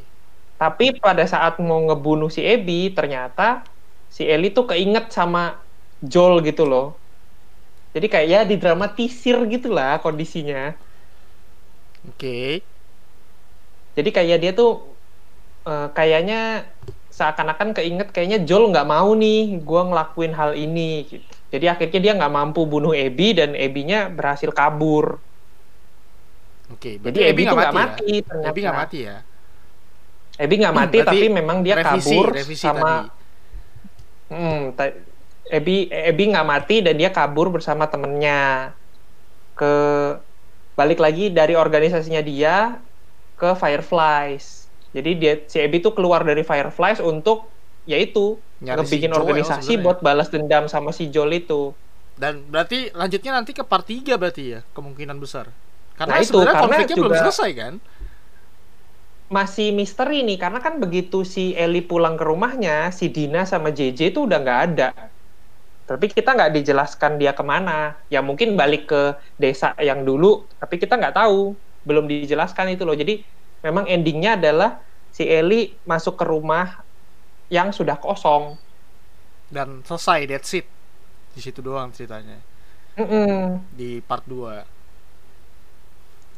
Tapi pada saat mau ngebunuh si Ebi, ternyata si Eli tuh keinget sama Joel gitu loh. Jadi kayak ya didramatisir gitulah kondisinya. Oke. Okay Jadi kayak dia tuh uh, kayaknya seakan-akan keinget kayaknya Joel nggak mau nih gue ngelakuin hal ini gitu. Jadi akhirnya dia nggak mampu bunuh Abby dan Abby-nya berhasil kabur. Oke, jadi Abby nggak mati, mati, ya? ternyata. Abby nggak mati ya? Abby nggak mati, hmm, tapi memang dia revisi, kabur revisi sama. Tadi. Hmm, Abby Abby nggak mati dan dia kabur bersama temennya ke balik lagi dari organisasinya dia ke Fireflies. Jadi dia si Abby tuh keluar dari Fireflies untuk yaitu ngebikin si organisasi buat balas dendam sama si Joel itu. Dan berarti lanjutnya nanti ke part 3 berarti ya, kemungkinan besar. Karena nah itu karena konfliknya juga, belum selesai kan? Masih misteri nih karena kan begitu si Eli pulang ke rumahnya, si Dina sama JJ itu udah nggak ada. Tapi kita nggak dijelaskan dia ke mana. Ya mungkin balik ke desa yang dulu, tapi kita nggak tahu, belum dijelaskan itu loh. Jadi memang endingnya adalah si Eli masuk ke rumah yang sudah kosong dan selesai that's it di situ doang ceritanya mm -mm. di part 2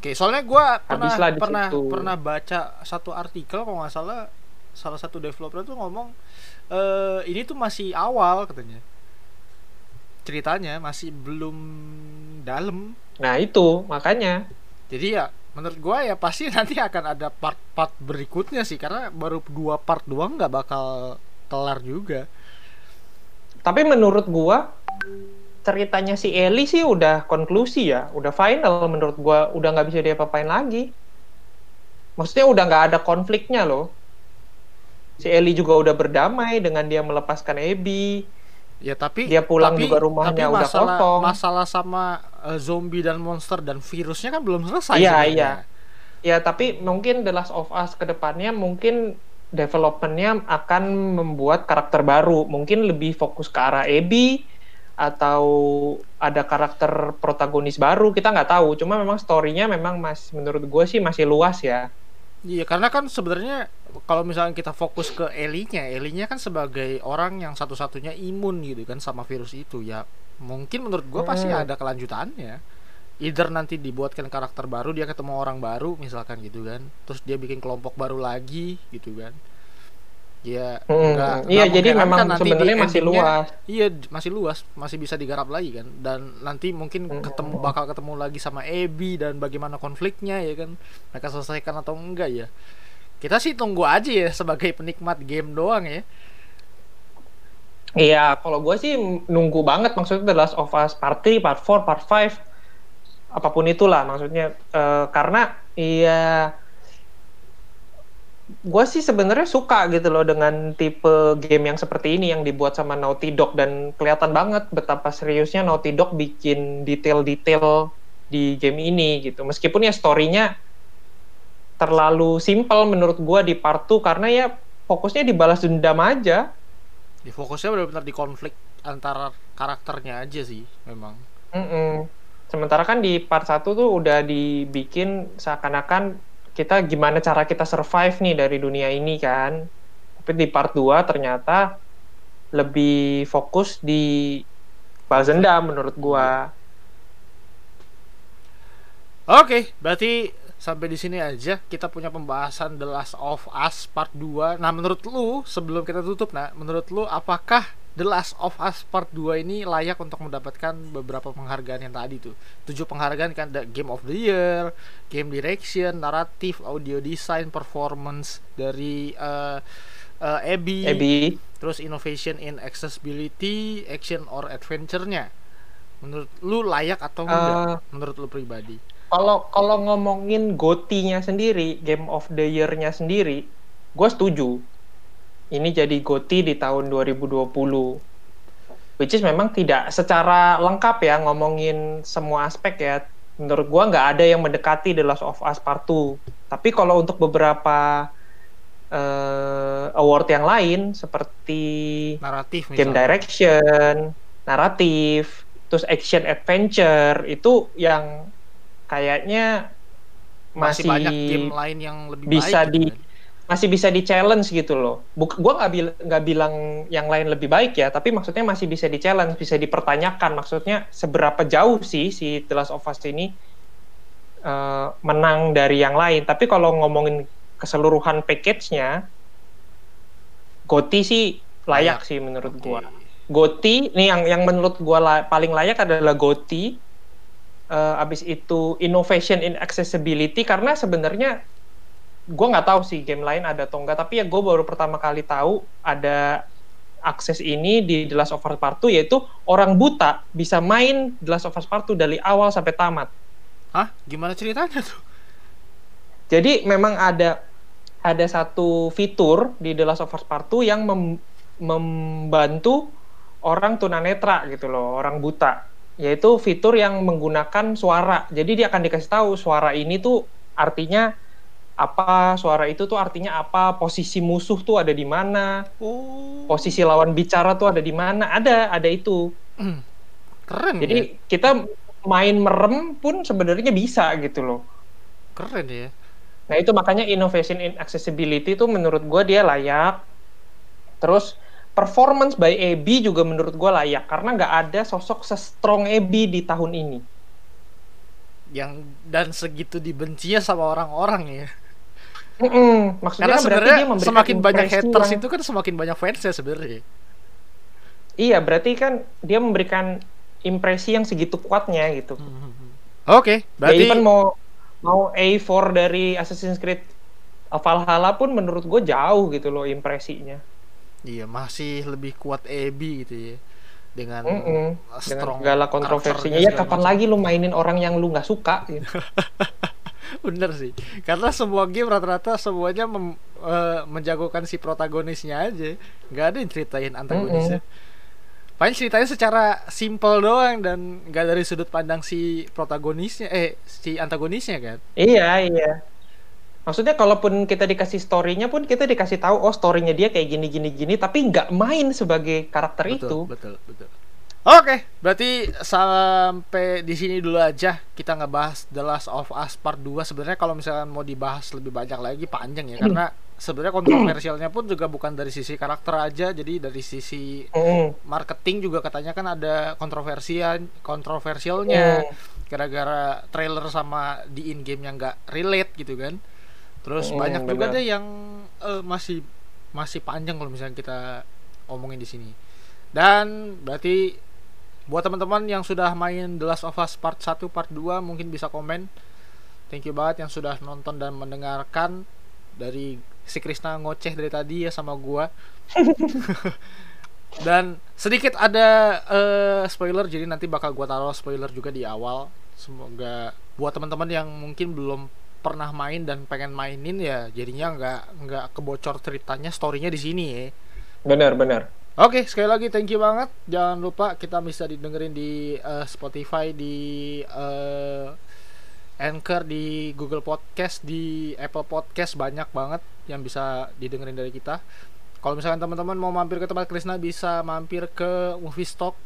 Oke, soalnya gue pernah pernah situ. pernah baca satu artikel kalau nggak salah salah satu developer tuh ngomong e, ini tuh masih awal katanya ceritanya masih belum dalam. Nah itu makanya. Jadi ya menurut gue ya pasti nanti akan ada part-part berikutnya sih karena baru dua part doang nggak bakal kelar juga. Tapi menurut gue ceritanya si Eli sih udah konklusi ya, udah final menurut gua, udah nggak bisa diapa-apain lagi. Maksudnya udah nggak ada konfliknya loh. Si Eli juga udah berdamai dengan dia melepaskan Abby. Ya tapi dia pulang tapi, juga rumahnya tapi masalah, udah kosong. Masalah sama uh, zombie dan monster dan virusnya kan belum selesai. Iya iya. Ya tapi mungkin The Last of Us ke depannya mungkin developmentnya akan membuat karakter baru, mungkin lebih fokus ke arah Abby atau ada karakter protagonis baru kita nggak tahu cuma memang storynya memang masih menurut gue sih masih luas ya iya karena kan sebenarnya kalau misalnya kita fokus ke Elinya Elinya kan sebagai orang yang satu-satunya imun gitu kan sama virus itu ya mungkin menurut gue hmm. pasti ada kelanjutannya. Either nanti dibuatkan karakter baru dia ketemu orang baru misalkan gitu kan terus dia bikin kelompok baru lagi gitu kan. Ya hmm, enggak, iya jadi memang kan sebenarnya masih luas. iya masih luas masih bisa digarap lagi kan. Dan nanti mungkin hmm. ketemu bakal ketemu lagi sama Ebi dan bagaimana konfliknya ya kan. Mereka selesaikan atau enggak ya kita sih tunggu aja ya sebagai penikmat game doang ya. Iya, kalau gue sih nunggu banget. Maksudnya The Last of Us Part 3, Part 4, Part 5 apa pun itulah maksudnya. Uh, karena iya gue sih sebenarnya suka gitu loh dengan tipe game yang seperti ini yang dibuat sama Naughty Dog dan kelihatan banget betapa seriusnya Naughty Dog bikin detail-detail di game ini gitu. Meskipun ya storynya terlalu simpel menurut gue di part 2 karena ya fokusnya dibalas dendam aja. Di fokusnya benar-benar di konflik antara karakternya aja sih memang. Mm -mm. Sementara kan di part 1 tuh udah dibikin seakan-akan kita gimana cara kita survive nih dari dunia ini kan. Tapi di part 2 ternyata lebih fokus di balas dendam menurut gua. Oke, berarti sampai di sini aja kita punya pembahasan The Last of Us part 2. Nah, menurut lu sebelum kita tutup nah, menurut lu apakah The Last of Us Part 2 ini layak untuk mendapatkan beberapa penghargaan yang tadi tuh. Tujuh penghargaan kan ada Game of the Year, Game Direction, Naratif, Audio Design, Performance dari uh, uh, Abby, Abby, terus Innovation in Accessibility, Action or Adventure-nya. Menurut lu layak atau enggak? Uh, menurut lu pribadi? Kalau kalau ngomongin gotinya sendiri, Game of the Year-nya sendiri, gue setuju. Ini jadi GOTY di tahun 2020 which is memang tidak secara lengkap ya ngomongin semua aspek ya. Menurut gua nggak ada yang mendekati The Last of Us Part 2 tapi kalau untuk beberapa uh, award yang lain seperti naratif game direction naratif terus action adventure itu yang kayaknya masih, masih banyak game lain yang lebih bisa baik, di gitu kan masih bisa di challenge gitu loh. Buk, gua nggak bil nggak bilang yang lain lebih baik ya, tapi maksudnya masih bisa di challenge, bisa dipertanyakan. Maksudnya seberapa jauh sih si The Last of Us ini uh, menang dari yang lain. Tapi kalau ngomongin keseluruhan package-nya Goti sih layak, Layak. sih menurut Oke. gua. Goti nih yang yang menurut gua la- paling layak adalah Goti. Eh, abis itu innovation in accessibility karena sebenarnya gua nggak tahu sih game lain ada atau enggak tapi ya gue baru pertama kali tahu ada akses ini di The Last of Us Part 2 yaitu orang buta bisa main The Last of Us Part 2 dari awal sampai tamat. Hah? Gimana ceritanya tuh? Jadi memang ada ada satu fitur di The Last of Us Part 2 yang mem- membantu orang tunanetra gitu loh, orang buta. Yaitu fitur yang menggunakan suara. Jadi dia akan dikasih tahu suara ini tuh artinya apa, suara itu tuh artinya apa, posisi musuh tuh ada di mana, Oh. posisi lawan bicara tuh ada di mana, ada ada itu. Keren ya. Jadi kita main merem pun sebenarnya bisa gitu loh. Keren ya. Nah itu makanya innovation in accessibility itu menurut gue dia layak. Terus performance by AB juga menurut gue layak karena nggak ada sosok se-strong AB di tahun ini. Yang dan segitu dibencinya sama orang-orang ya. Mm-mm. Maksudnya Karena kan berarti sebenarnya semakin banyak haters yang- itu kan semakin banyak fansnya sebenarnya. Iya berarti kan dia memberikan impresi yang segitu kuatnya gitu. Oke, Dia berarti even mau mau A4 dari Assassin's Creed Valhalla pun menurut gue jauh gitu loh impresinya. Iya masih lebih kuat AB gitu ya. Dengan uh, Dengan strong segala kontroversinya. Ya kapan lagi lu mainin orang yang lu nggak suka? Gitu. Bener sih. Karena semua game rata-rata semuanya mem- eh, menjagokan si protagonisnya aja. nggak ada yang ceritain antagonisnya. Paling ceritanya secara simple doang dan nggak dari sudut pandang si protagonisnya eh si antagonisnya kan. Iya, iya. Maksudnya kalaupun kita dikasih story-nya pun kita dikasih tahu oh story-nya dia kayak gini gini gini tapi nggak main sebagai karakter itu. Betul, betul, betul. Oke, berarti sampai di sini dulu aja kita ngebahas The Last of Us Part 2. Sebenarnya kalau misalkan mau dibahas lebih banyak lagi panjang ya karena sebenarnya kontroversialnya pun juga bukan dari sisi karakter aja, jadi dari sisi marketing juga katanya kan ada kontroversian kontroversialnya Mm. gara-gara trailer sama di in game yang nggak relate gitu kan terus Mm, banyak juga benar. deh yang eh, masih masih panjang kalau misalnya kita omongin di sini. Dan berarti buat teman-teman yang sudah main The Last of Us Part 1 Part 2 mungkin bisa komen. Thank you banget yang sudah nonton dan mendengarkan dari si Krisna ngoceh dari tadi ya sama gua. Dan sedikit ada eh, spoiler jadi nanti bakal gua taruh spoiler juga di awal. Semoga buat teman-teman yang mungkin belum pernah main dan pengen mainin ya jadinya nggak nggak kebocor ceritanya storynya di sini ya Benar, benar. Oke, sekali lagi thank you banget. Jangan lupa kita bisa didengerin di eh, Spotify, di eh, Anchor, di Google Podcast, di Apple Podcast banyak banget yang bisa didengerin dari kita. Kalau misalkan teman-teman mau mampir ke tempat Krisna bisa mampir ke Movie Stock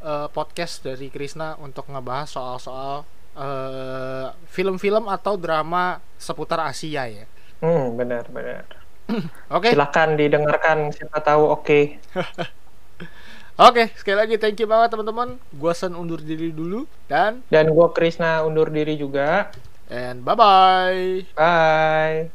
eh, podcast dari Krisna untuk ngebahas soal-soal eh, film-film atau drama seputar Asia ya. Hmm, benar, benar. Oke. Silakan didengarkan siapa tahu oke. Oke, sekali lagi thank you banget teman-teman. Gua Sen undur diri dulu dan Dan gua Krisna undur diri juga. and bye bye. Bye.